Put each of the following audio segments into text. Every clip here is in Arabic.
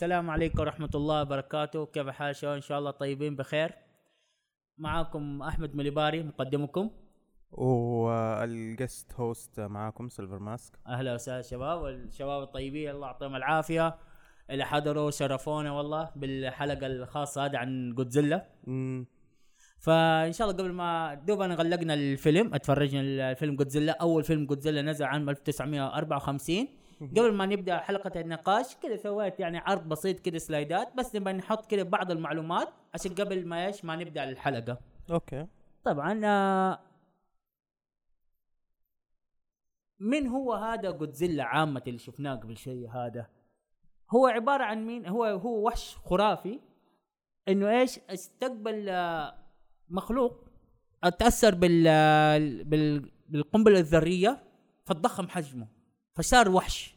السلام عليكم ورحمة الله وبركاته. كيف حال شباب إن شاء الله طيبين بخير. معاكم أحمد مليباري مقدمكم. وال guest host معاكم سيلفر ماسك أهلا وسهلا شباب. والشباب الطيبين الله يعطيهم العافية. اللي حضروا شرفونا والله بالحلقة الخاصة هذه عن جودزيلا. فإن شاء الله قبل ما دوبنا غلقنا الفيلم اتفرجنا الفيلم جودزيلا أول فيلم جودزيلا نزل عام 1954 قبل ما نبدأ حلقة النقاش كذا سويت يعني عرض بسيط كذا slide ات بس نبغى نحط كذا بعض المعلومات عشان قبل ما إيش ما نبدأ الحلقة. okay. طبعا آه، من هو هذا جودزيلا عامة اللي شفناه قبل شيء هذا؟ هو عبارة عن مين؟ هو هو وحش خرافي إنه إيش؟ استقبل آه، مخلوق اتأثر بال آه، بال بالقنبلة الذرية فتضخم حجمه. فصار وحش.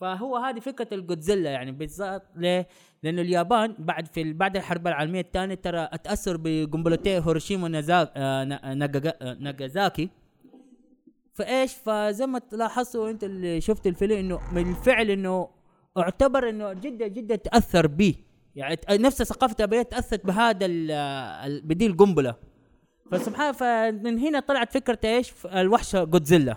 فهو هذه فكرة الجودزيلا يعني بالذات ليه؟ لأنه اليابان بعد في بعد الحرب العالمية الثانية ترى اتأثر بقنبلتي هيروشيما آه، ناجاجا- آه، ناجازاكي. فإيش؟ فزي ما لاحظتوا انت اللي شفت الفيلم إنه بالفعل إنه اعتبر إنه جدا جدا تأثر به يعني نفس ثقافة اليابانيه تأثرت بهذا بدي القنبله فسبحان فمن هنا طلعت فكرة إيش؟ الوحش جودزيلا.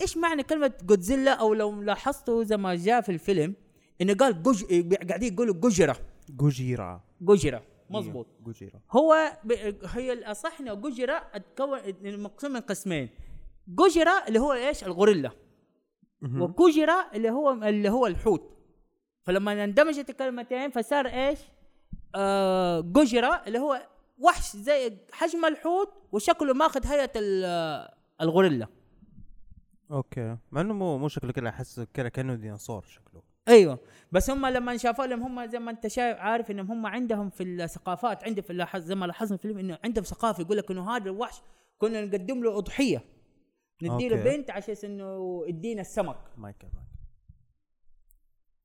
إيش معنى كلمة جودزيلا أو لو لاحظتوا زي ما جاء في الفيلم إنه قال جوج قاعدين يقولوا جوجرا جوجيرا جوجرا مظبوط. إيه، جوجيرا هو ب... هي الأصح إنه جوجرا اتكون مقسوم من قسمين. جوجرا اللي هو إيش؟ الغوريلا. مهم. وكوجرا اللي هو اللي هو الحوت. فلما اندمجت الكلمتين فصار إيش؟ آه جوجرا اللي هو وحش زي حجم الحوت وشكله ماخذ هيئة ال- الغوريلا. okay. مع إنه مو مو شكله كده أحس كده كأنه ديناصور شكله. أيوه. بس هم لما شافوا لهم هم زي ما أنت شايف عارف إنهم هم عندهم في الثقافات عندي في اللاحظ زي ما لاحظنا في الفيلم إنه عندهم ثقافة يقول لك إنه هذا الوحش كنا نقدم له أضحية. ندي له. بنت عشان إنه يدينا السمك. مايكل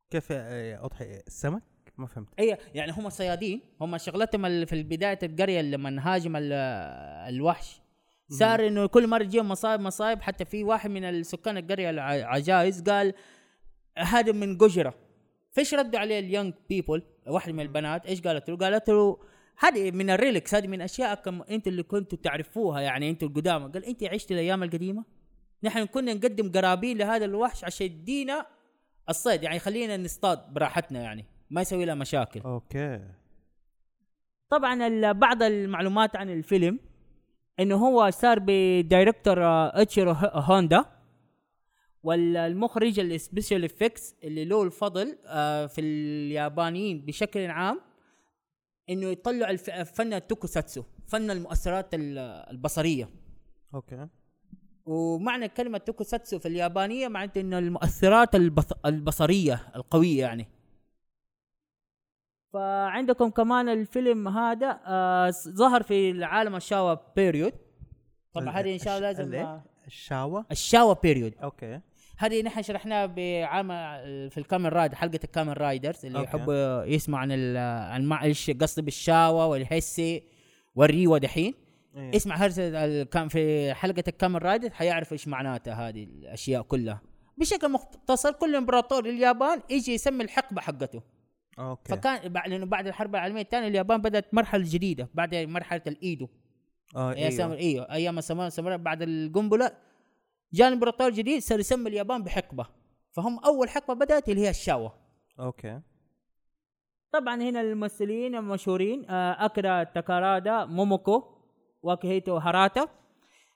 كيف آه، اضحي السمك؟ ما فهمت. اي يعني هم صيادين. هم شغلتهم في بدايه القرية لما هاجم ال- الوحش. صار إنه كل مرة تجيهم مصايب مصايب. حتى في واحد من السكان القرية العجائز قال هذا من جوجرا فايش ردوا عليه ال young people واحد من البنات. إيش قالت له؟ قالت له هذه من ال relics هذه من اشياءكم انت اللي كنتوا تعرفوها يعني أنتوا القدامى. قال أنت عشت الأيام القديمة؟ نحن كنا نقدم قرابين لهذا الوحش عشان يدينا الصيد. يعني يخلينا نصطاد براحتنا يعني ما يسوي لنا مشاكل. okay. طبعا بعض المعلومات عن الفيلم إنه هو صار ب director اتشيرو هوندا والمخرج ال special effects اللي له الفضل آه، في اليابانيين بشكل عام إنه الف- فن التوكوساتسو فن المؤثرات ال- البصرية. أوكي. ومعنى كلمة توكوساتسو في اليابانية معناته إنه المؤثرات البص... البصرية القوية يعني. فعندكم كمان الفيلم هذا آه ظهر في العالم الشاوا بيريود طبعا هذه إن شاء الله لازم الإيه؟ آه، الشاوة الشاوا بيريود أوكي. هذه نحن شرحناها بعام في الكامن رايد حلقة الكامن رايدرز اللي. يحبوا يسمعوا عن عن مع إيش قصدي بالشاوا والهسي والريوة دحين. إيه. اسمع هذا كان في حلقة الكامن رايدر حيعرف إيش معناتها هذه الأشياء كلها. بشكل مختصر كل إمبراطور لليابان يجي يسمي الحقبة حقته. okay. فكان بعد لأنه بعد الحرب العالمية الثانية اليابان بدأت مرحلة جديدة بعد مرحلة الإيدو. آه إيوه. إيوه أيام الساموراي بعد القنبلة جاء إمبراطور جديد صار يسمي اليابان بحقبة. فهم أول حقبة بدأت اللي هي الشاوا okay. طبعا هنا الممثلين المشهورين آه، أكيرا تاكارادا موموكو واكيهيتو هاراتا.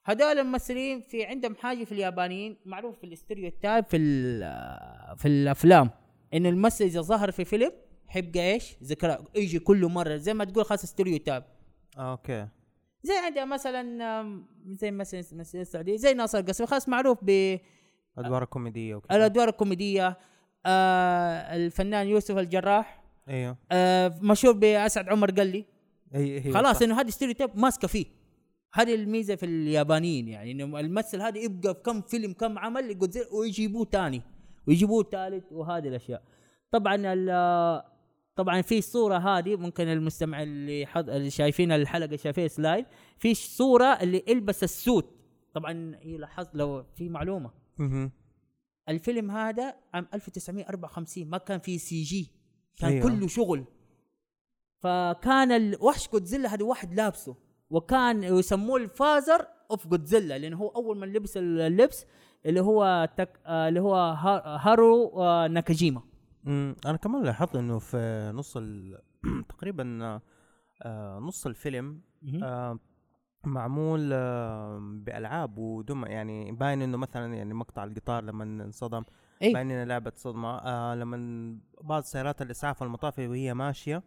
هذول الممثلين في عندهم حاجة في اليابانيين معروف في ال stereotype في ال- آه، في الأفلام إنه الممثل إذا ظهر في فيلم حيبقى إيش؟ ذكرى يجي كل مرة زي ما تقول خاص stereotype okay. زي عندنا مثلا زي مثلا مثلا السعودية زي ناصر القصبي خاص معروف أدوار كوميديه وكذا. بالادوار الكوميدية. آه الفنان يوسف الجراح. أيوه. آه مشهور بأسعد عمر قال لي هي هي خلاص. إنه هذه stereotype ماسكة فيه. هذه الميزة في اليابانيين يعني إنه الممثل هذا يبقى في كم فيلم كم عمل ويجيبوه تاني ويجيبوه ثالث وهذه الأشياء. طبعا ال- طبعا في الصورة هذه ممكن المستمع اللي حض... اللي شايفين الحلقة شايفين slide في صورة اللي يلبس ال suit طبعا هي لاحظت لو في معلومة. الفيلم هذا عام 1954 ما كان فيه CG كان أيوة. أيوه. كله شغل فكان الوحش جودزيلا هذا واحد لابسه وكان يسموه ال father of Godzilla لأنه هو أول من لبس اللبس اللي هو تك آه اللي هو ها- هارو آه ناكاجيما أنا كمان لاحظت إنه في نص ال... تقريبا آه نص الفيلم آه معمول آه بألعاب ودم يعني باين إنه مثلا يعني مقطع القطار لما انصدم اي باين انها لعبة صدمة آه لما بعض سيارات الإسعاف المطافي وهي ماشية.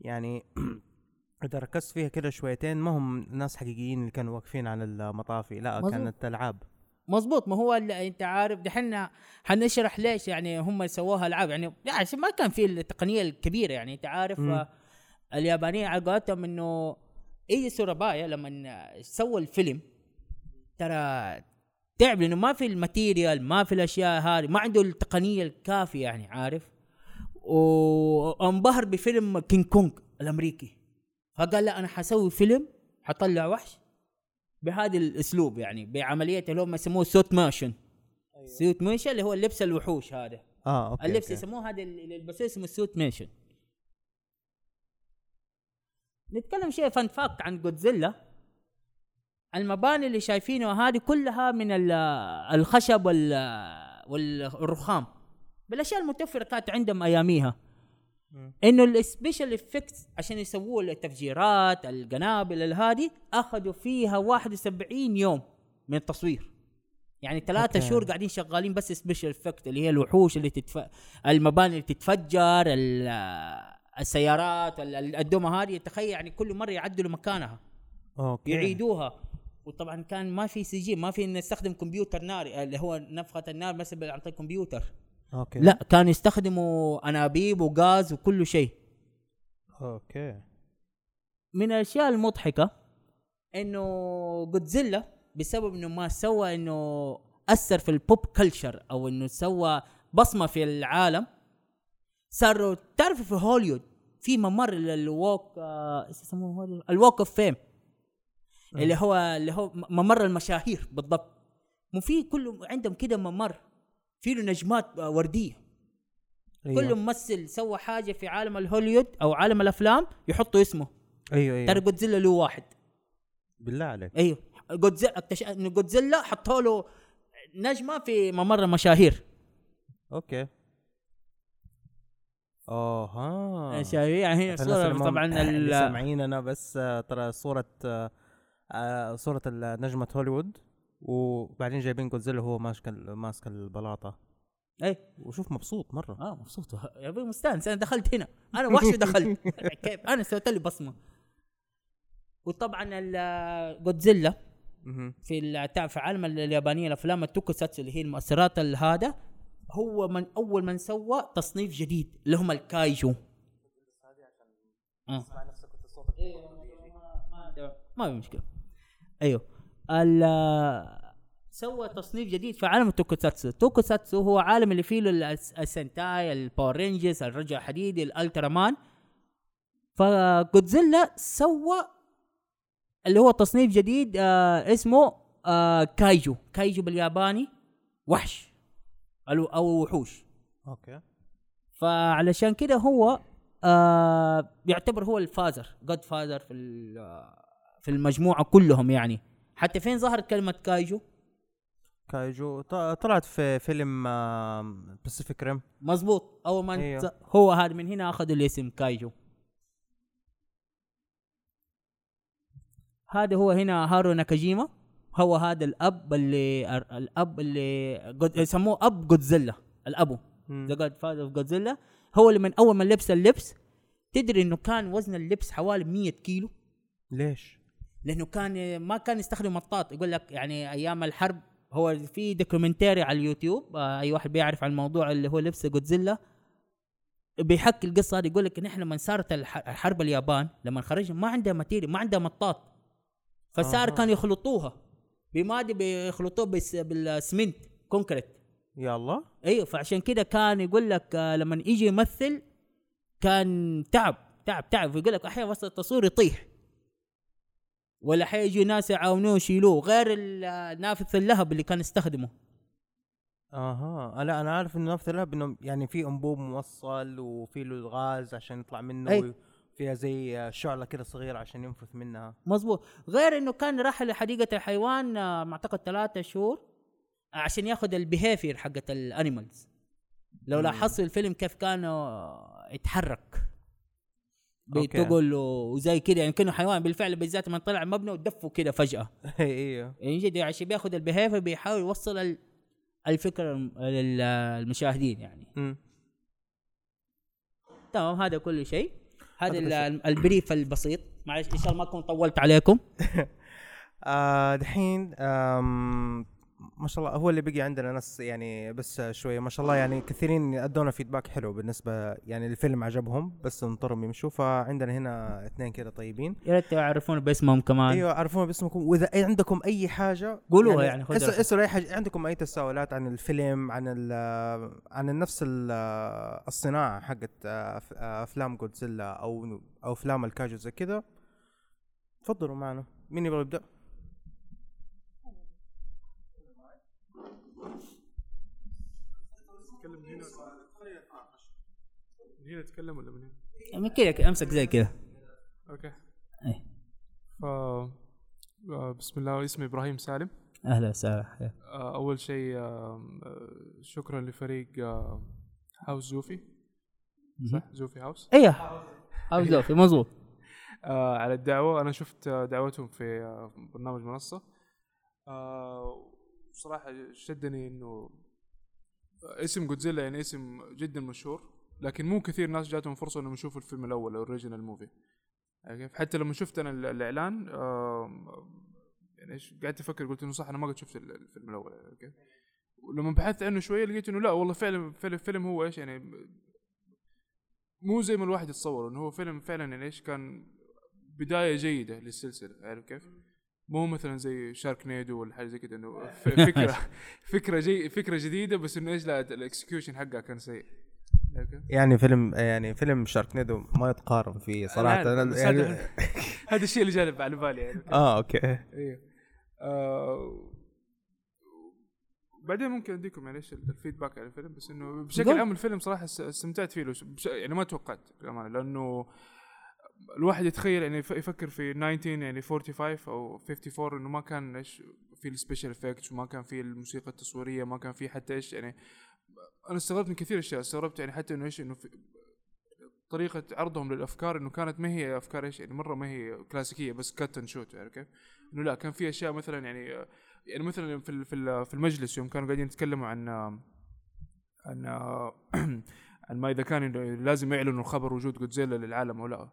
يعني إذا ركزت فيها كده شويتين ما هم ناس حقيقيين اللي كانوا واقفين على المطافي لا. كانت ألعاب مظبوط ما هو اللي انت عارف دحين حنشرح ليش يعني هم سووها ألعاب. يعني يعني عشان ما كان في التقنية الكبيرة يعني انت عارف. آه، اليابانيين على قولتهم إنه إيجي تسوبورايا لما سووا الفيلم ترى تعب لأنه ما في ال material ما في الأشياء هذه ما عنده التقنية الكافية يعني عارف. وانبهر بفيلم كينج كونج الأمريكي. فقال لا أنا حسوي فيلم حطلع وحش بهذا الأسلوب يعني بعملية اللي هم يسموه suitmation suitmation اللي هو اللبس الوحوش هذا. آه okay اللبس okay. يسموه هذا اللي يلبسوه اسمه suitmation نتكلم شيء fun fact عن جودزيلا المباني اللي شايفينها هذه كلها من ال- الخشب وال- والرخام. بالأشياء المتوفرة كانت عندهم أياميها. إنه ال special effects عشان يسووا التفجيرات القنابل هذه أخذوا فيها 71 يوم من التصوير. يعني ثلاثة. شهور قاعدين شغالين بس special effect اللي هي الوحوش اللي تتف... المباني اللي تتفجر ال- السيارات ال- الدمى هذه. تخيل يعني كل مرة يعدلوا مكانها. okay. يعيدوها. وطبعا كان ما في CG ما في نستخدم كمبيوتر ناري اللي هو نفخة النار مثلا عن طريق كمبيوتر. okay. لا كانوا يستخدموا أنابيب وغاز وكل شيء. okay. من الأشياء المضحكة إنه جودزيلا بسبب إنه ما سوى إنه أثر في ال pop culture أو إنه سوى بصمة في العالم صاروا تعرف في هوليوود في ممر ال walk آه، إيش يسموه؟ ال walk of fame اللي هو اللي هو ممر المشاهير بالضبط. مو في كل عندهم كده ممر. في له نجمات وردية. أيوة. كل ممثل سوى حاجة في عالم الهوليوود أو عالم الأفلام يحطوا اسمه. أيوه أيوه. ترى جودزيلا له واحد. بالله عليك. أيوه. جودزيلا اكتشف انه جودزيلا حطوا له نجمة في ممر المشاهير okay. شايفين يعني هي الناس صورة اللي ما- طبعا اللي ال- سامعين أنا بس آه، ترى صورة آه، آه، صورة ال- نجمة هوليوود. وبعدين جايبين جودزيلا وهو ماسك ماسك البلاطة. اي وشوف مبسوط مرة. آه مبسوط. يا أبوي مستانس. أنا دخلت هنا. أنا وحش دخلت. كيف؟ أنا سويت لي بصمة. وطبعا ال- جودزيلا. في في عالم اليابانية الأفلام ال tokusatsu اللي هي المؤثرات ال- هذا هو من أول من سوى تصنيف جديد اللي هم ال kaiju. آه. ما في مشكلة. أيوه. سوى تصنيف جديد في عالم ال tokusatsu tokusatsu هو عالم اللي فيه ال sentai الباور رينجرز الرجل الحديدي الالترا مان فجودزيلا سوى اللي هو تصنيف جديد آه اسمه آه kaiju. kaiju بالياباني وحش. أو أو وحوش. okay. فعلشان كده هو آه يعتبر هو ال father godfather في ال- في المجموعة كلهم يعني. حتى فين ظهرت كلمة kaiju؟ kaiju. طلعت في فيلم باسيفيك ريم مزبوط أول ما. أيوه. هو هذا من هنا اخذوا الاسم kaiju. هذا هو هنا هارو ناكاجيما. هو هذا الأب اللي الأب اللي جود- يسموه أب جودزيلا الابو the godfather of Godzilla هو اللي من أول ما لبس اللبس تدري إنه كان وزن اللبس حوالي 100 كيلو. ليش؟ لأنه كان ما كان يستخدم مطاط. يقول لك يعني أيام الحرب هو في documentary على اليوتيوب آه أي واحد بيعرف عن الموضوع اللي هو لبس جودزيلا بيحكي القصة هذه. يقول لك إن إحنا لما صارت الح- الحرب اليابان لما خرجنا ما عندها material ما عندها مطاط. فصار أها. كانوا يخلطوها بماده بيخلطوه بس بالسمنت concrete يا الله. أيوه فعشان كده كان يقول لك آه، لما يجي يمثل كان تعب تعب تعب. يقول لك أحيانا وسط التصوير يطيح. ولا حيجي ناس يعاونوه يشيلوه غير نافذ اللهب اللي كان يستخدمه آها لا أنا عارف إنه نفس اللهب إنه يعني في أنبوب موصل وفي له الغاز عشان يطلع منه أي. فيها زي شعلة كده صغيرة عشان ينفث منها مظبوط غير إنه كان راح لحديقة الحيوان آه، اعتقد ثلاثة شهور آه، عشان ياخذ ال behavior حقت ال animals لو. لاحظت الفيلم كيف كان آه، يتحرك. بتقول وزي كده يعني كأنه حيوان بالفعل بالذات من طلع مبنى ودفه كده فجأة. إيوه. يعني جد عشان بياخذ ال behavior بيحاول يوصل ال- الفكرة للمشاهدين يعني. تمام هذا كل شيء. هذا ال brief البسيط. معلش إن شاء الله ما أكون طولت عليكم. آه دحين ما شاء الله هو اللي بقي عندنا ناس يعني بس شوية. ما شاء الله يعني كثيرين أدونا فيدباك حلو بالنسبة يعني الفيلم عجبهم بس انطرهم يمشوا فعندنا هنا اثنين كده طيبين. يا ريت تعرفون باسمهم كمان. أيوه عرفونا باسمكم. وإذا عندكم أي حاجة قولوها يعني، اسأل راحتك. اسألوا أي حاجة. عندكم أي تساؤلات عن الفيلم عن ال عن نفس ال- الصناعة حقت آه، آه، أفلام جودزيلا أو أو أفلام الكاجو زي كذا تفضلوا معنا. مين يبغى يبدأ؟ من هنا تتكلم ولا من هنا؟ من كذا أمسك زي كذا أوكي. إيه. ف آه، بسم الله اسمي إبراهيم سالم. أهلا وسهلا. آه، أول شيء آه، شكرا لفريق هاوس زوفي صح؟ زوفي هاوس أيوه أو زوفي مظبوط. على الدعوة. أنا شفت دعوتهم في برنامج منصة. صراحة شدني إنه اسم جودزيلا يعني اسم جدا مشهور. لكن مو كثير ناس جاتهم فرصة إنهم يشوفوا الفيلم الأول ال original movie كيف حتى لما شفت أنا ال- الإعلان يعني إيش قعدت أفكر قلت إنه صح أنا ما قد شفت ال- الفيلم الأول كيف ولما بحثت عنه شوية لقيت إنه لا والله فعلا الفيلم هو إيش يعني مو زي ما الواحد يتصور إنه هو فيلم فعلا يعني إيش كان بداية جيدة للسلسلة عارف كيف؟ مو مثلا زي Sharknado ولا حاجة زي كذا إنه فكرة فكرة جي فكرة جديدة بس إنه إيش لا ال execution حقها كان سيء؟ يعني فيلم يعني فيلم Sharknado ما يتقارن فيه صراحة. أنا أنا يعني هذا الشيء اللي جانب على بالي يعني. آه okay. أيوه آه بعدين ممكن أديكم يعني إيش ال feedback على الفيلم بس إنه بشكل. عام الفيلم صراحة است- استمتعت فيه يعني ما توقعت للأمانة لأنه الواحد يتخيل يعني يف- يفكر في 19 يعني 45 أو 54 إنه ما كان إيش في ال special effects وما كان في الموسيقى التصويرية ما كان في حتى إيش يعني أنا استغربت من كثير أشياء استغربت يعني حتى إنه إيش إنه في طريقة عرضهم للأفكار إنه كانت ما هي أفكار إيش يعني مرة ما هي كلاسيكية بس cut and shoot عارف كيف؟ إنه لا كان في أشياء مثلا يعني يعني مثلا في في ال- في المجلس يوم كانوا قاعدين يتكلموا عن عن عن ما إذا كان لازم يعلنوا خبر وجود جودزيلا للعالم أو لا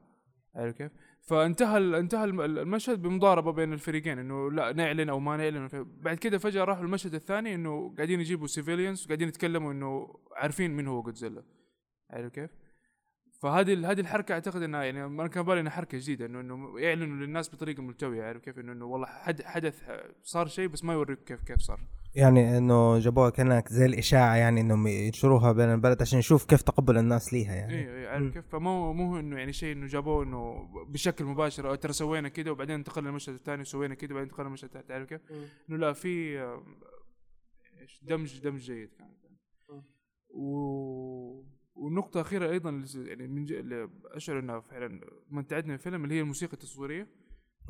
عارف كيف؟ فانتهى انتهى الم- المشهد بمضاربة بين الفريقين إنه لا نعلن أو ما نعلن بعد كده فجأة راحوا المشهد الثاني إنه قاعدين يجيبوا سيفيليانز وقاعدين يتكلموا إنه عارفين من هو جودزيلا عارف كيف؟ فهذه هذه الحركة أعتقد إنها يعني أنا كان بالي إنها حركة جديدة انه إنه يعلنوا للناس بطريقة ملتوية عارف كيف؟ انه إنه والله حد حدث صار شيء بس ما يوريك كيف كيف صار. يعني إنه جابوها كانك زي الإشاعة يعني انهم ينشروها بين البلد عشان نشوف كيف تقبل الناس ليها يعني. أيوه أيوه. عارف كيف فمو مو إنه يعني شيء إنه جابوه إنه بشكل مباشر. أو ترى سوينا كده وبعدين انتقلنا المشهد الثاني وسوينا كده وبعدين انتقلنا المشهد الثالث عارف كيف؟ إنه لا في دمج دمج جيد كان. و والنقطة الأخيرة أيضا اللي- يعني من ج... اللي أشعر أنها فعلا ممتعتني الفيلم اللي هي الموسيقى التصويرية.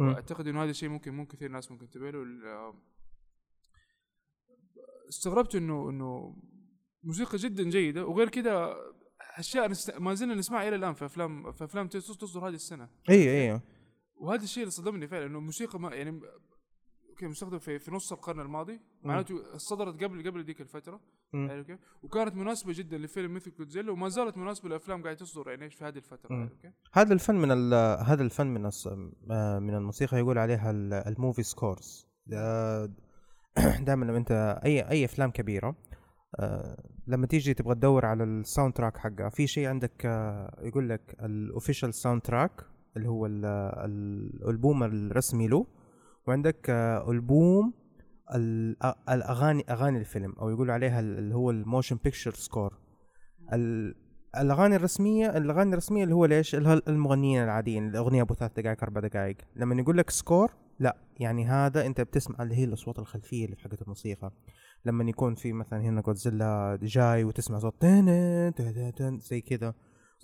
أعتقد إنه هذا الشيء ممكن مو كثير ناس ممكن تنتبه له. ال- استغربت إنه إنه موسيقى جدا جيدة وغير كده أشياء نست... ما زلنا نسمعها إلى الآن في أفلام في أفلام تص- تصدر هذه السنة أيوه أيوه وهذا الشيء اللي صدمني فعلا إنه موسيقى ما يعني أوكي مستخدم في في نص القرن الماضي معناته صدرت قبل قبل ذيك الفترة. عارف كيف؟ وكانت مناسبة جدا لفيلم مثل جودزيلا وما زالت مناسبة لأفلام قاعدة تصدر يعني في هذه الفترة. عارف كيف؟ هذا الفن من هذا الفن من آه، من الموسيقى يقول عليها ال- ال movie scores دائما لما أنت أي أي أفلام كبيرة آه، لما تيجي تبغى تدور على ال soundtrack حقها في شيء عندك آه، يقول لك ال official soundtrack اللي هو ال- ال- الألبوم الرسمي له وعندك آه، ألبوم ال- آه، الأغاني أغاني الفيلم أو يقولوا عليها ال- اللي هو ال motion picture score الأغاني الرسمية الأغاني الرسمية اللي هو ليش؟ المغنيين العاديين الأغنية أبو ثلاث دقائق أربع دقائق. لما يقول لك سكور لا يعني هذا أنت بتسمع اللي هي الأصوات الخلفية اللي في حقت الموسيقى. لما يكون في مثلا هنا جودزيلا جاي وتسمع صوت زي كذا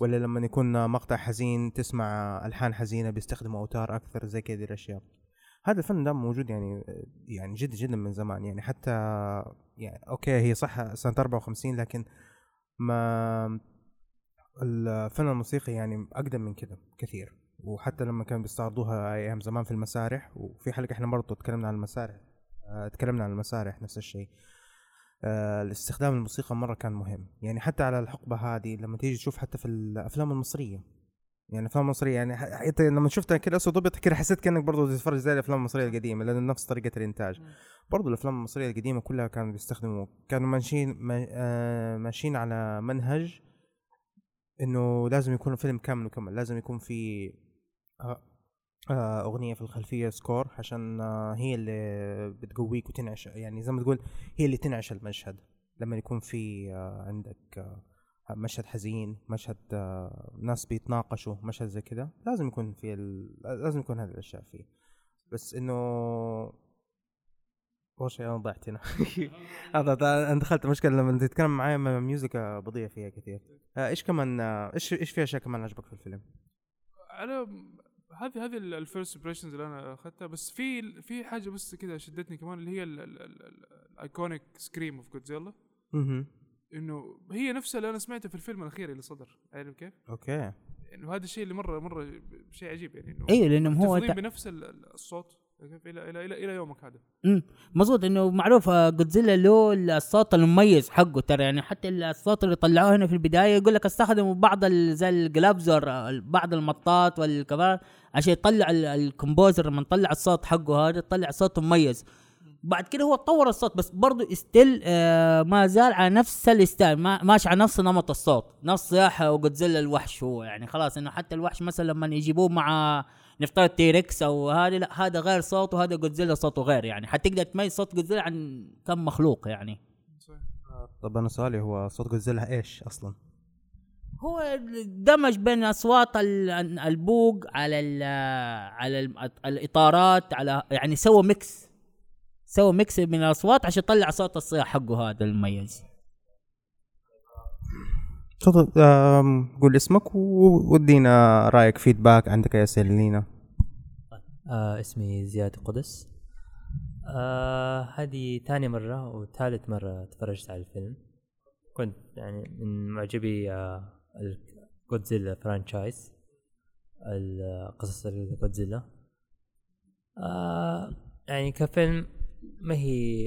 ولا لما يكون مقطع حزين تسمع ألحان حزينة بيستخدموا أوتار أكثر زي كذا الأشياء. هذا الفن ده موجود يعني يعني جدا جدا من زمان. يعني حتى يعني أوكي هي صح سنة 54 لكن ما الفن الموسيقي يعني أقدم من كده كثير. وحتى لما كانوا بيستعرضوها أيام زمان في المسارح وفي حلقة إحنا برضه تكلمنا عن المسارح آه، تكلمنا عن المسارح نفس الشيء. آه، الاستخدام الموسيقى مرة كان مهم. يعني حتى على الحقبة هذه لما تيجي تشوف حتى في الأفلام المصرية يعني الافلام المصريه يعني ح- انت لما شفتها كده أسود ابيض كده حسيت كأنك برضه تتفرج زي الأفلام المصرية القديمة لأن نفس طريقة الإنتاج. برضه الأفلام المصرية القديمة كلها كانوا بيستخدموا كانوا ماشيين ما- آه، ماشيين على منهج إنه لازم يكون الفيلم كامل وكامل لازم يكون في أغنية في الخلفية سكور عشان آه، هي اللي بتقويك وتنعش يعني زي ما تقول هي اللي تنعش المشهد لما يكون في آه، عندك آه، مشهد حزين مشهد آه، ناس بيتناقشوا مشهد زي كذا لازم يكون في. لازم يكون هذه الأشياء فيه بس إنه أول شيء أنا ضعت هنا أنا دخلت مشكلة لما تتكلم معايا music آه، بضيع فيها كثير آه، إيش كمان آه، إيش إيش في أشياء كمان عجبك في الفيلم؟ على هذه هذه ال first impressions اللي أنا أخذتها. بس في في حاجة بس كذا شدتني كمان اللي هي ال iconic scream of Godzilla إنه هي نفسها اللي أنا سمعتها في الفيلم الأخير اللي صدر. عارف كيف؟ okay. إنه هذا الشيء اللي مرة مرة شيء عجيب يعني إنه أيوه لانهم هو تع- بنفس ال- ال- الصوت. إلى إلى إلى, إلى يومك هذا. مم. مظبوط إنه معروف آه، جودزيلا له الصوت المميز حقه ترى. يعني حتى الصوت اللي طلعوه هنا في البداية يقول لك استخدموا بعض زي الجلابزر آه، بعض المطاط والكمان عشان يطلع ال- ال composer لما طلع الصوت حقه هذا طلع صوت مميز. بعد كده هو طور الصوت بس برضه still آه ما زال على نفس ال style ما ماشي على نفس نمط الصوت. نفس صياحه وجودزيلا الوحش هو. يعني خلاص إنه حتى الوحش مثلا لما يجيبوه مع نفترض T-Rex أو هذا لا هذا غير صوت وهذا جودزيلا صوته غير يعني حتقدر تميز صوت جودزيلا عن كم مخلوق يعني. طب أنا سؤالي هو صوت جودزيلا إيش أصلا؟ هو دمج بين أصوات ال- البوق على ال على ال- الإطارات على يعني سوى mix سوى mix من الأصوات عشان يطلع صوت الصياح حقه هذا المميز تفضل قول اسمك و- وادينا رأيك feedback عندك اي اسئله لينا. آه اسمي زياد قدس آه ثاني مرة وثالث مرة تفرجت على الفيلم. كنت يعني من معجبي آه ال Godzilla franchise القصص الجودزيلا آه يعني كفيلم ما هي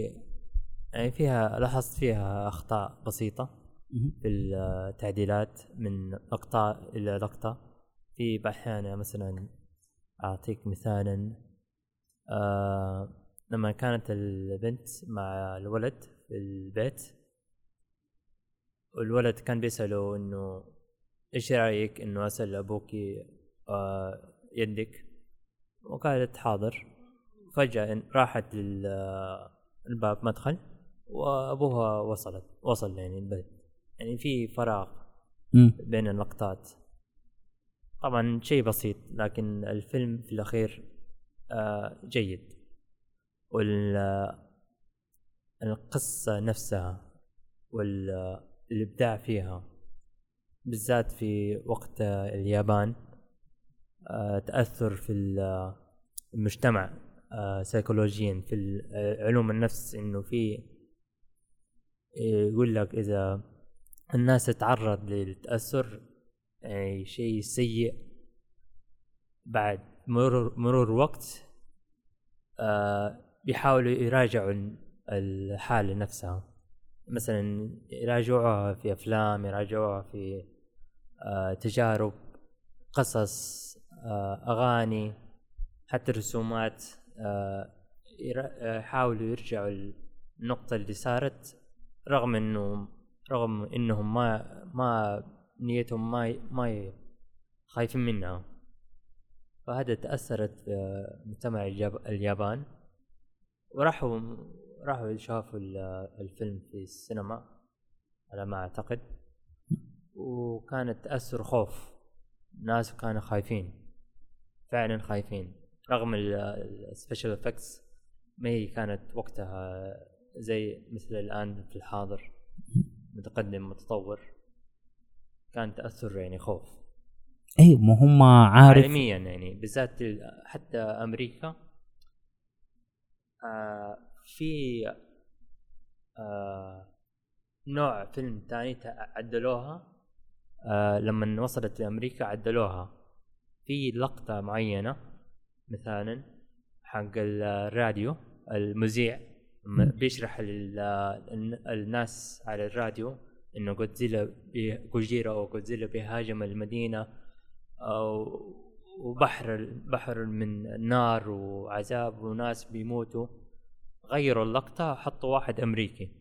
يعني فيها لاحظت فيها أخطاء بسيطة. في التعديلات من لقطة إلى لقطة. في أحيانا مثلا أعطيك مثالا آه لما كانت البنت مع الولد في البيت والولد كان بيسأله إنه إيش رأيك إنه أسأل أبوك آه يدك؟ وقالت حاضر. فجأة راحت للباب مدخل وأبوها وصلت وصل يعني البيت. يعني في فراغ. بين اللقطات طبعا شيء بسيط لكن الفيلم في الأخير آه، جيد والقصة نفسها والإبداع فيها بالذات في وقت آه، اليابان آه، تأثر في ال- المجتمع آه، سيكولوجيا في آه، علوم النفس إنه في يقول لك إذا الناس تتعرض للتأثر يعني شيء سيء بعد مرور مرور وقت آه بيحاولوا يراجعوا ال- الحالة نفسها. مثلا يراجعوها في أفلام يراجعوها في آه تجارب قصص آه أغاني حتى رسومات آه يرا- آه، يحاولوا يرجعوا النقطة اللي صارت رغم إنه رغم إنهم ما ما نيتهم ما ما خايفين منها. فهذا تأثرت مجتمع الياب- اليابان. وراحوا راحوا شافوا ال- الفيلم في السينما على ما أعتقد. وكانت تأثر خوف. الناس كانوا خايفين. فعلا خايفين. رغم ال special effects ما هي كانت وقتها زي مثل الآن في الحاضر. متقدم متطور. كان تأثر يعني خوف. اي ما هم عارف. عالميا يعني بالذات ال- حتى أمريكا. آه في آه نوع فيلم تاني تع- عدلوها. آه لما وصلت لأمريكا عدلوها. في لقطة معينة مثلا حق الراديو المذيع. بيشرح الناس على الراديو إنه جودزيلا بي- أو جودزيلا بيهاجم المدينة أو وبحر بحر من نار وعذاب وناس بيموتوا. غيروا اللقطة وحطوا واحد أمريكي.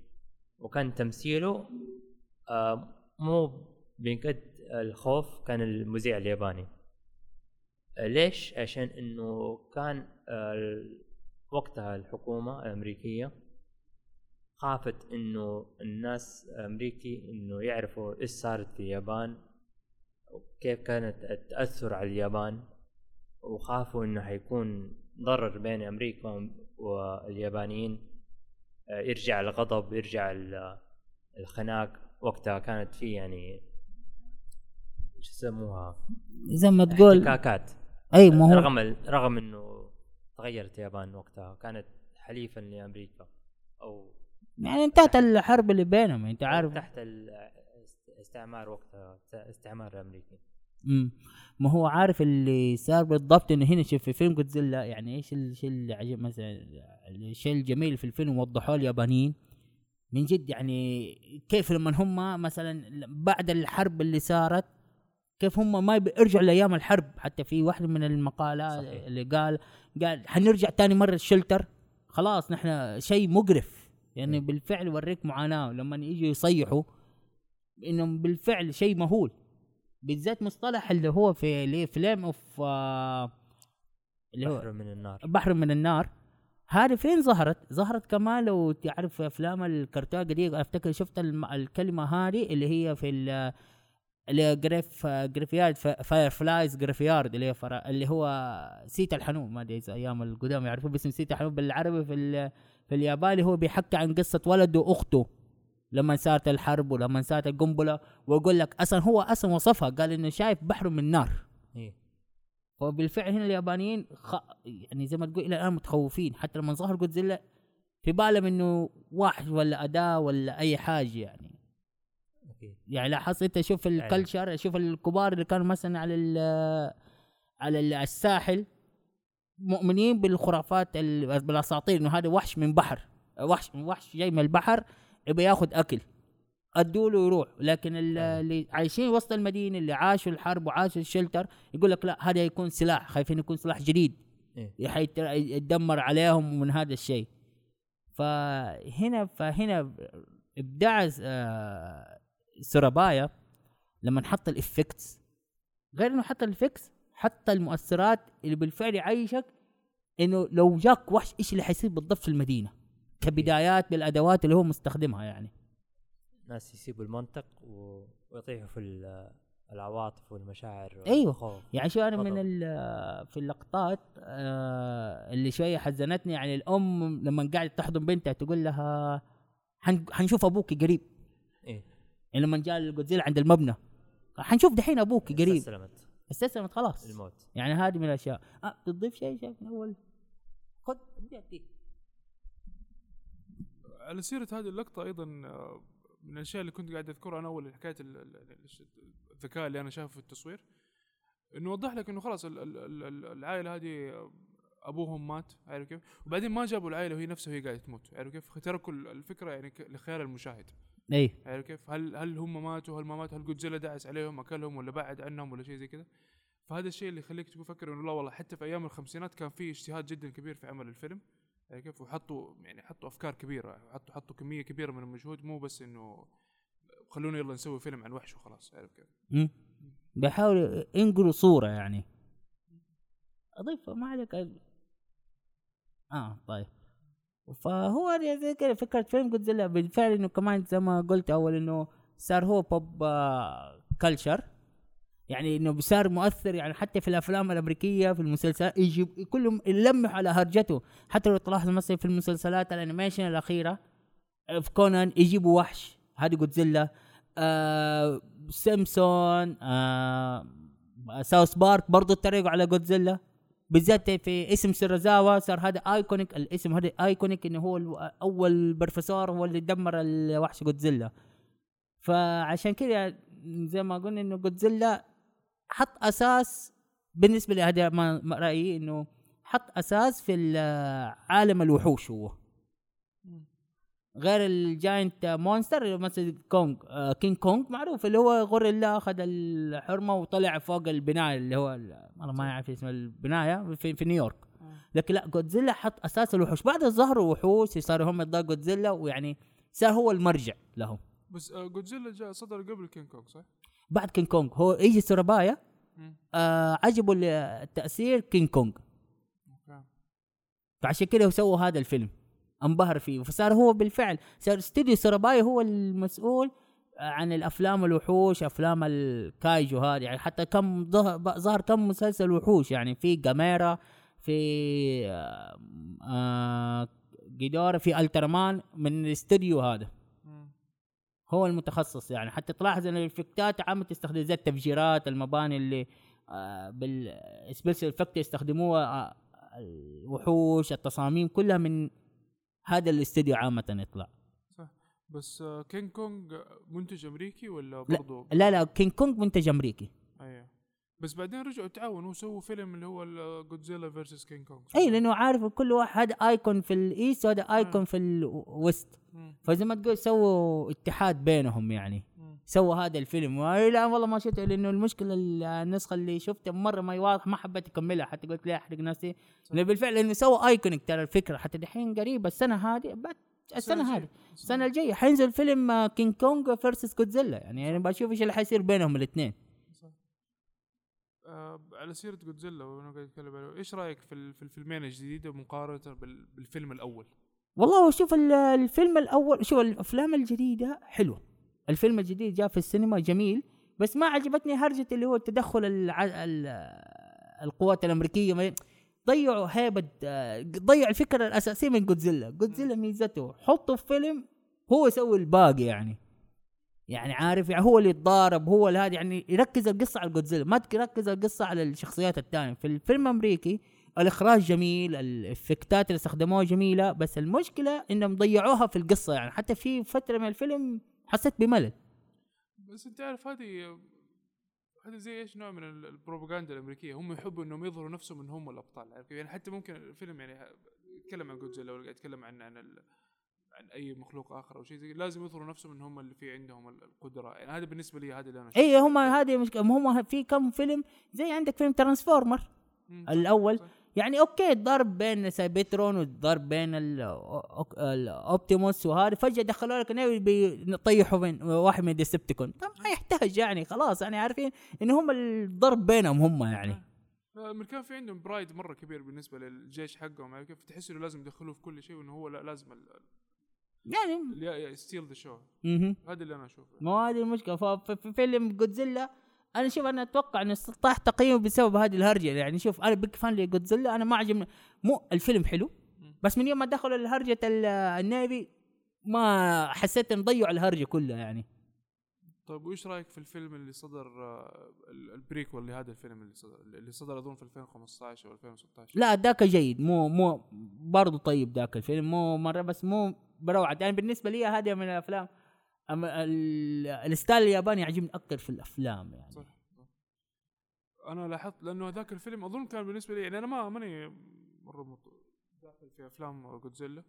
وكان تمثيله آه، مو بقد الخوف كان المذيع الياباني. ليش؟ عشان إنه كان وقتها الحكومة الأمريكية خافت إنه الناس الأمريكي إنه يعرفوا إيش صارت في اليابان وكيف كانت التأثر على اليابان وخافوا إنه حيكون ضرر بين أمريكا واليابانيين يرجع الغضب يرجع ال- الخناق وقتها كانت في يعني إيش يسموها؟ زي ما تقول احتكاكات. أي ما هو رغم رغم إنه تغيرت اليابان وقتها؟ كانت حليفا لأمريكا أو يعني انتهت الحرب اللي بينهم انت عارف. تحت الاستعمار وقتها استعمار أمريكي. مم. ما هو عارف اللي صار بالضبط إنه هنا شوف في فيلم جودزيلا يعني إيش الشيء اللي عجب مثلا الشيء الجميل في الفيلم؟ وضحوه اليابانيين. من جد يعني كيف لما هم مثلا بعد الحرب اللي صارت كيف هم ما بيرجعوا لأيام الحرب. حتى في واحد من المقالات صحيح. اللي قال قال حنرجع تاني مرة الشلتر خلاص نحن شيء مقرف. يعني م. بالفعل يوريك معاناة. لما يجوا يصيحوا إنهم بالفعل شيء مهول. بالذات مصطلح اللي هو في اللي فليم اوف اللي هو بحر من النار. بحر من النار. هذه فين ظهرت؟ ظهرت كمان لو تعرف أفلام الكرتون قديم أفتكر شفت الكلمة هذه اللي هي في جريف جريفيارد فاير فلايز جريفيارد اللي هي فرا اللي هو سيتا الحنون ما أدري إذا أيام القدام يعرفوه باسم سيتا الحنون بالعربي في ال- في الياباني هو بيحكي عن قصة ولده وأخته لما صارت الحرب ولما صارت القنبلة ويقول لك أصلا هو أصلا وصفها قال إنه شايف بحر من نار إيه. وبالفعل هنا اليابانيين خ... يعني زي ما تقول إلى الآن متخوفين حتى لما ظهر جودزيلا في بالهم انه واحد ولا أداة ولا أي حاجة يعني. يعني لاحظت انت شوف ال culture شوف الكبار اللي كانوا مثلا على ال- على ال- الساحل مؤمنين بالخرافات ال- بالأساطير إنه هذا وحش من بحر. وحش وحش جاي من البحر يبي ياخذ أكل. أدوا له يروح. لكن أيوة. اللي عايشين وسط المدينة اللي عاشوا الحرب وعاشوا الشلتر يقول لك لا هذا يكون سلاح. خايفين يكون سلاح جديد. إيه. يتدمر عليهم من هذا الشيء. فهنا فهنا ابداع آه، سورابايا لما حط ال effects غير إنه حط ال effects حط المؤثرات اللي بالفعل يعيشك إنه لو جاك وحش إيش اللي حيصير بالضبط في المدينة كبدايات بالادوات اللي هو مستخدمها يعني ناس يسيبوا المنطق و- ويطيحوا في ال- العواطف والمشاعر. والخوف. يعني شو أنا من في اللقطات آه، اللي شوية حزنتني يعني الأم لما قاعدة تحضن بنتها تقول لها حن- حنشوف أبوك قريب يعني لما جاء الجودزيلا عند المبنى حنشوف دحين أبوك قريب. استسلمت. استسلمت خلاص. الموت. يعني هذه من الأشياء. أه تضيف شيء شيء من أول؟ خذ أديك. على سيرة هذه اللقطة أيضا آه، من الأشياء اللي كنت قاعد أذكرها أنا أول حكاية ال- ال- ال- الذكاء اللي أنا شايفه في التصوير. إنه وضح لك إنه خلاص ال- ال- ال- ال- العائلة هذه آه، أبوهم مات عارف كيف؟ وبعدين ما جابوا العائلة وهي نفسها وهي قاعدة تموت عارف كيف؟ تركوا ال- الفكرة يعني لخيال المشاهد. اي عارف كيف؟ هل هل هم ماتوا؟ هل ما ماتوا؟ هل جودزيلا دعس عليهم أكلهم ولا بعد عنهم ولا شيء زي كذا؟ فهذا الشيء اللي يخليك تفكر إنه لا والله حتى في أيام الخمسينات كان في اجتهاد جدا كبير في عمل الفيلم عارف كيف؟ وحطوا يعني حطوا أفكار كبيرة حطوا حطوا كمية كبيرة من المجهود مو بس إنه خلونا يلا نسوي فيلم عن وحش وخلاص عارف كيف؟ مم. بيحاولوا ينقلوا صورة يعني اضيف ما عليك آه طيب فهو كذا فكرة فيلم جودزيلا بالفعل إنه كمان زي ما قلت أول إنه صار هو بوب آه culture يعني إنه صار مؤثر يعني حتى في الأفلام الأمريكية في المسلسلات يجي كلهم يلمح على هرجته. حتى لو تلاحظ مثلا في المسلسلات ال animation الأخيرة في كونان يجيبوا وحش. هذه جودزيلا آه سيمبسون آه ساوث بارك برضو اتريقوا على جودزيلا. بالذات في اسم سيرازاوا صار هذا iconic الاسم هذا iconic إنه هو أول بروفيسور هو اللي دمر الوحش جودزيلا فعشان كذا زي ما قلنا إنه جودزيلا حط أساس بالنسبة لي هذا ما ما رأيي إنه حط أساس في ال- عالم الوحوش هو. غير ال giant monster مثل كونغ آه كينج كونغ معروف اللي هو غوريلا أخذ الحرمة وطلع فوق البنايه اللي هو ال- والله ما أعرف اسم البنايه في, في نيويورك. لكن لا جودزيلا حط أساس الوحوش. بعد ظهروا وحوش صاروا هم ضد جودزيلا ويعني صار هو المرجع لهم. بس آه، جودزيلا جاء صدر قبل كينج كونغ صح؟ بعد كينج كونغ هو يجي سورابايا. آه عجبه ال- التاثير كينج كونغ أوكي. فعشان كده سووا هذا الفيلم. انبهر فيه. فصار هو بالفعل صار استوديو سوراباي هو المسؤول عن الأفلام الوحوش أفلام الكايجو هذه. يعني حتى كم ظهر كم مسلسل وحوش. يعني في جاميرا في آه آه جيدورا في ألترمان من الاستوديو هذا. هو المتخصص يعني. حتى تلاحظ إن ال effectات عم تستخدم زي التفجيرات المباني اللي آه بال special effect يستخدموها آه الوحوش التصاميم كلها من هذا الاستديو عامة يطلع. بس آه، كينج كونغ منتج أمريكي ولا برضو؟ لا لا كينج كونج منتج أمريكي. أيوه. بس بعدين رجعوا تعاونوا وسووا فيلم اللي هو جودزيلا versus كينج كونغ اي لأنه عارف كل واحد هذا icon في ال East وهذا icon في ال West. فزي ما تقول سووا اتحاد بينهم يعني. سوى هذا الفيلم. لا والله ما شفته لأنه المشكلة ال- النسخة اللي شفتها مرة ما واضح ما حبيت أكملها. حتى قلت ليه أحرق نفسي؟ لأنه بالفعل انه سوى iconic ترى الفكرة. حتى دحين قريب السنة هذه بعد السنة هذه. السنة الجاية حينزل فيلم كينج كونغ versus جودزيلا يعني أنا بشوف إيش اللي حيصير بينهم الاثنين آه على سيرة جودزيلا وأنا قاعد أتكلم عليه إيش رأيك في في الفيلمين الجديدة مقارنة بال- بالفيلم الأول؟ والله شوف ال- الفيلم الأول شوف الأفلام الجديدة حلوة. الفيلم الجديد جاء في السينما جميل. بس ما عجبتني هرجة اللي هو تدخل الع... ال... القوات الأمريكية. ضيعوا هيبة آه، ضيعوا الفكرة الأساسية من جودزيلا جودزيلا ميزته حطه في فيلم هو يسوي الباقي يعني. يعني عارف يعني هو اللي يتضارب هو اللي هذا يعني يركز القصة على جودزيلا ما تركز القصة على الشخصيات الثانية في الفيلم الأمريكي الإخراج جميل الإفكتات اللي استخدموها جميلة بس المشكلة إنهم ضيعوها في القصة يعني. حتى في فترة من الفيلم حسيت بملل. بس أنت عارف هذه هذا زي إيش نوع من ال- البروباغندا الأمريكية؟ هم يحبوا إنهم يظهروا نفسهم إن هم الأبطال عارف؟ يعني حتى ممكن الفيلم يعني يتكلم عن جودزيلا ولا يتكلم عن عن ال... عن أي مخلوق آخر أو شيء زي لازم يظهروا نفسهم إن هم اللي في عندهم ال- القدرة. يعني هذا بالنسبة لي هذا اللي أنا اي هم هذه مشكله هم في كم فيلم زي عندك فيلم ترانسفورمر الأول. يعني أوكي الضرب بين سايبترون والضرب بين الاوبتيموس وهذا فجأة دخلوا لك نيفي بيطيحوا بين واحد من الديسبتيكون. طب ما يحتاج يعني خلاص يعني عارفين إن هم الضرب بينهم هم يعني. الامريكان في عندهم pride مرة كبير بالنسبة للجيش حقهم عارف كيف تحس إنه لازم يدخلوه في كل شيء وإنه هو لا لازم يعني steal the show. هذا اللي أنا أشوفه. ما هذه المشكلة. ففي في فيلم جودزيلا أنا شوف أنا أتوقع إنه طاح تقييمه بسبب هذه الهرجة. يعني شوف أنا big fan لجودزيلا أنا ما عجبني. مو الفيلم حلو بس من يوم ما دخلوا الهرجة ال- ال navy ما حسيت ان ضيعوا الهرجة كلها يعني. طيب وإيش رأيك في الفيلم اللي صدر ال- ال prequel لهذا الفيلم اللي صدر اللي صدر أظن في 2015 أو 2016 لا ذاك جيد. مو مو برضه طيب ذاك الفيلم. مو مرة بس مو بروعة. يعني بالنسبة لي هذه من الأفلام ال- الستايل الياباني يعجبني أكثر في الأفلام يعني. صح. أنا لاحظت لأنه هذاك الفيلم أظن كان بالنسبة لي يعني أنا ما ماني مرة مط- داخل في أفلام جودزيلا.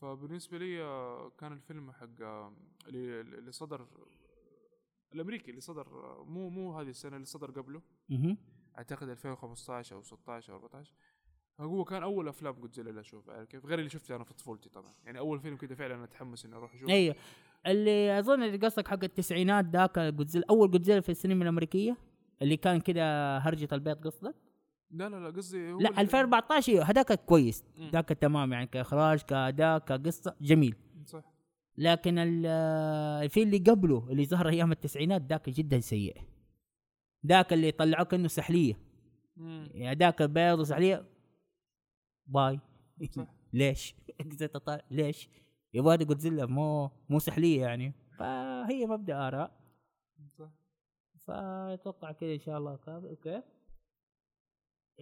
فبالنسبة لي آه، كان الفيلم حق آه، اللي اللي صدر الأمريكي اللي صدر آه، مو مو هذه السنة اللي صدر قبله. أعتقد 2015 أو 16 أو 14 هو كان أول أفلام جودزيلا اللي أشوفها كيف؟ غير اللي شفته أنا في طفولتي طبعا. يعني أول فيلم كده فعلا أتحمس إني أروح أشوفه. أيوه. اللي اظن اللي قصدك حق التسعينات ذاك جودزيلا أول جودزيلا في السينما الأمريكية؟ اللي كان كده هرجة البيض قصدك؟ لا لا لا قصدي لا اللي- 2014 أيوه، هذاك كويس. ذاك تمام يعني كإخراج كأداء كقصة جميل. صح. لكن الفيل اللي قبله اللي ظهر أيام التسعينات ذاك جدا سيء. ذاك اللي طلعوه كانه سحلية. يعني ذاك البيض وسحلية. بايخ. ليش؟ ليش؟ يبغى هذه جودزيلا مو مو سحلية يعني. فهي مبدأ آراء. صح. فأتوقع كذا إن شاء الله كافي أوكي.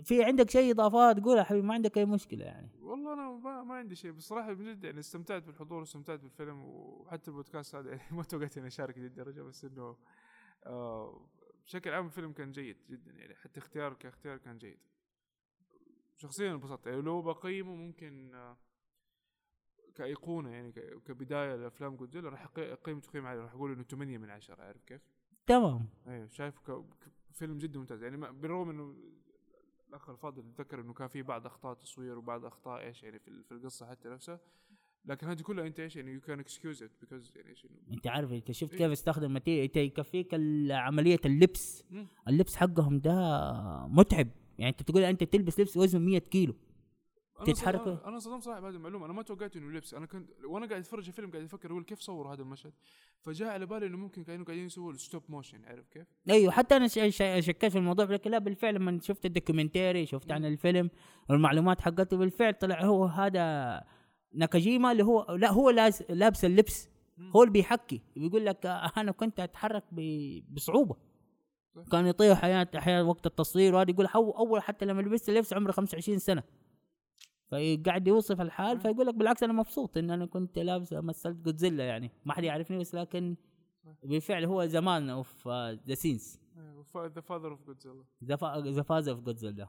في عندك شيء إضافات قولها حبيبي؟ ما عندك أي مشكلة يعني. والله أنا ما, ما عندي شيء بصراحه بجد يعني استمتعت بالحضور واستمتعت بالفيلم وحتى البودكاست هذا يعني ما توقعت إني أشارك ذي الدرجه بس إنه آه بشكل عام الفيلم كان جيد جدا يعني حتى اختيار كاختيار كان جيد. شخصيا انبسطت يعني لو بقيمه ممكن آه كأيقونة يعني ك- كبداية لأفلام جودزيلا راح أقيم تقييم عالي راح أقول إنه 8 من 10 عارف كيف؟ تمام أيوه ك- فيلم جدا ممتاز يعني بالرغم إنه الأخ الفاضل ذكر إنه كان في بعض أخطاء تصوير وبعض أخطاء إيش يعني في, ال- في القصة حتى نفسها لكن هذه كلها أنت إيش يعني you can excuse it because يعني إيش أنت عارف أنت شفت إيه. كيف استخدم material أنت يكفيك عملية اللبس مم. اللبس حقهم ده متعب يعني أنت تقول أنت تلبس لبس وزنه 100 كيلو أنا تتحرك صدم- أنا صدمت صراحة بهذه المعلومة أنا ما توقعت إنه لبس. أنا كنت وأنا قاعد أتفرج الفيلم قاعد أفكر أقول كيف صوروا هذا المشهد؟ فجاء على بالي إنه ممكن كانوا قاعدين يسووا ال stop motion عارف كيف؟ أيوه حتى أنا شكيت في الموضوع لكن لا بالفعل لما شفت ال documentary شفت عن الفيلم والمعلومات حقته بالفعل طلع هو هذا ناكاجيما اللي هو لا هو لابس اللبس. هو اللي بيحكي. بيقول لك آه، أنا كنت أتحرك بصعوبة. كان يطيح أحيانا أحيانا وقت التصوير وهذا يقول أول حتى لما لبست اللبس عمري 25 سنة. فقاعد يوصف الحال. فيقول لك بالعكس أنا مبسوط إن أنا كنت لابس مثلت جودزيلا يعني ما حد يعرفني بس لكن. بالفعل هو the man of the scenes the father of جودزيلا the father of جودزيلا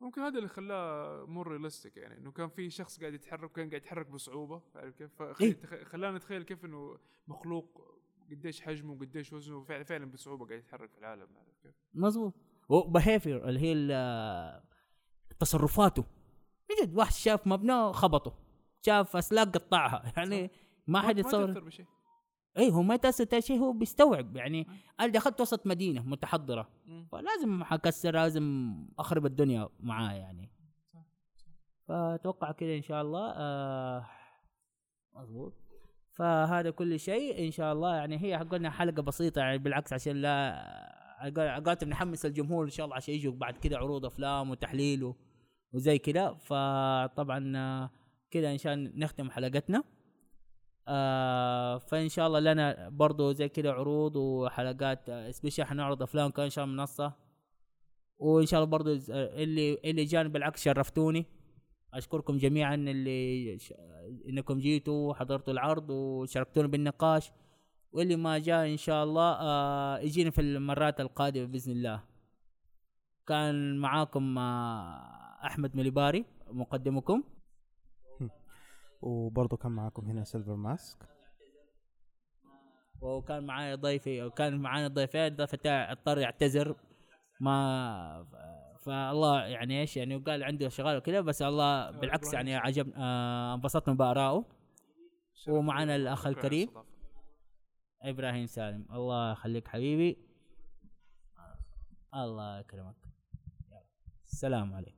ممكن هذا اللي خلاه more realistic يعني إنه كان في شخص قاعد يتحرك كان قاعد يتحرك بصعوبة عارف كيف؟ إيه. فخلانا نتخيل كيف إنه مخلوق قديش حجمه وقديش وزنه فعلا فعلا بصعوبة قاعد يتحرك في العالم عارف كيف؟ مظبوط و behavior اللي هي تصرفاته بجد واحد شاف مبنى خبطه شاف أسلاك قطعها يعني ما حد يتصور. اي هو ما تأثر شيء هو بيستوعب يعني أنا دخلت وسط مدينة متحضرة. فلازم حكسر لازم أخرب الدنيا معاه يعني. فأتوقع كذا إن شاء الله آه مضبوط فهذا كل شيء إن شاء الله يعني هي قلنا حلقة بسيطة يعني بالعكس عشان لا قلت نحمس الجمهور إن شاء الله عشان يجوا بعد كذا عروض أفلام وتحليل و- وزي كذا فطبعا آه، كذا إن شاء الله نختم حلقتنا. آه فإن شاء الله لنا برضو زي كذا عروض وحلقات آه، سبيشال حنعرض أفلام كان إن شاء منصة. وإن شاء الله برضو آه، اللي اللي جاني بالعكس شرفتوني. أشكركم جميعا اللي ش... إنكم جيتوا وحضرتوا العرض وشاركتونا بالنقاش. واللي ما جاء إن شاء الله آه يجينا في المرات القادمة بإذن الله. كان معاكم آه أحمد مليباري مقدمكم. وبرضه كان معاكم هنا سيلفر ماسك وكان معايا ضيفي وكان معانا ضيفين ضيف بتاعي اضطر يعتذر. ما ف- فالله يعني إيش يعني وقال عنده شغال وكذا بس الله بالعكس يعني عجب آه، انبسطنا بآرائه. ومعنا على الكريم. إبراهيم سالم. الله يخليك حبيبي. الله يكرمك. السلام عليكم.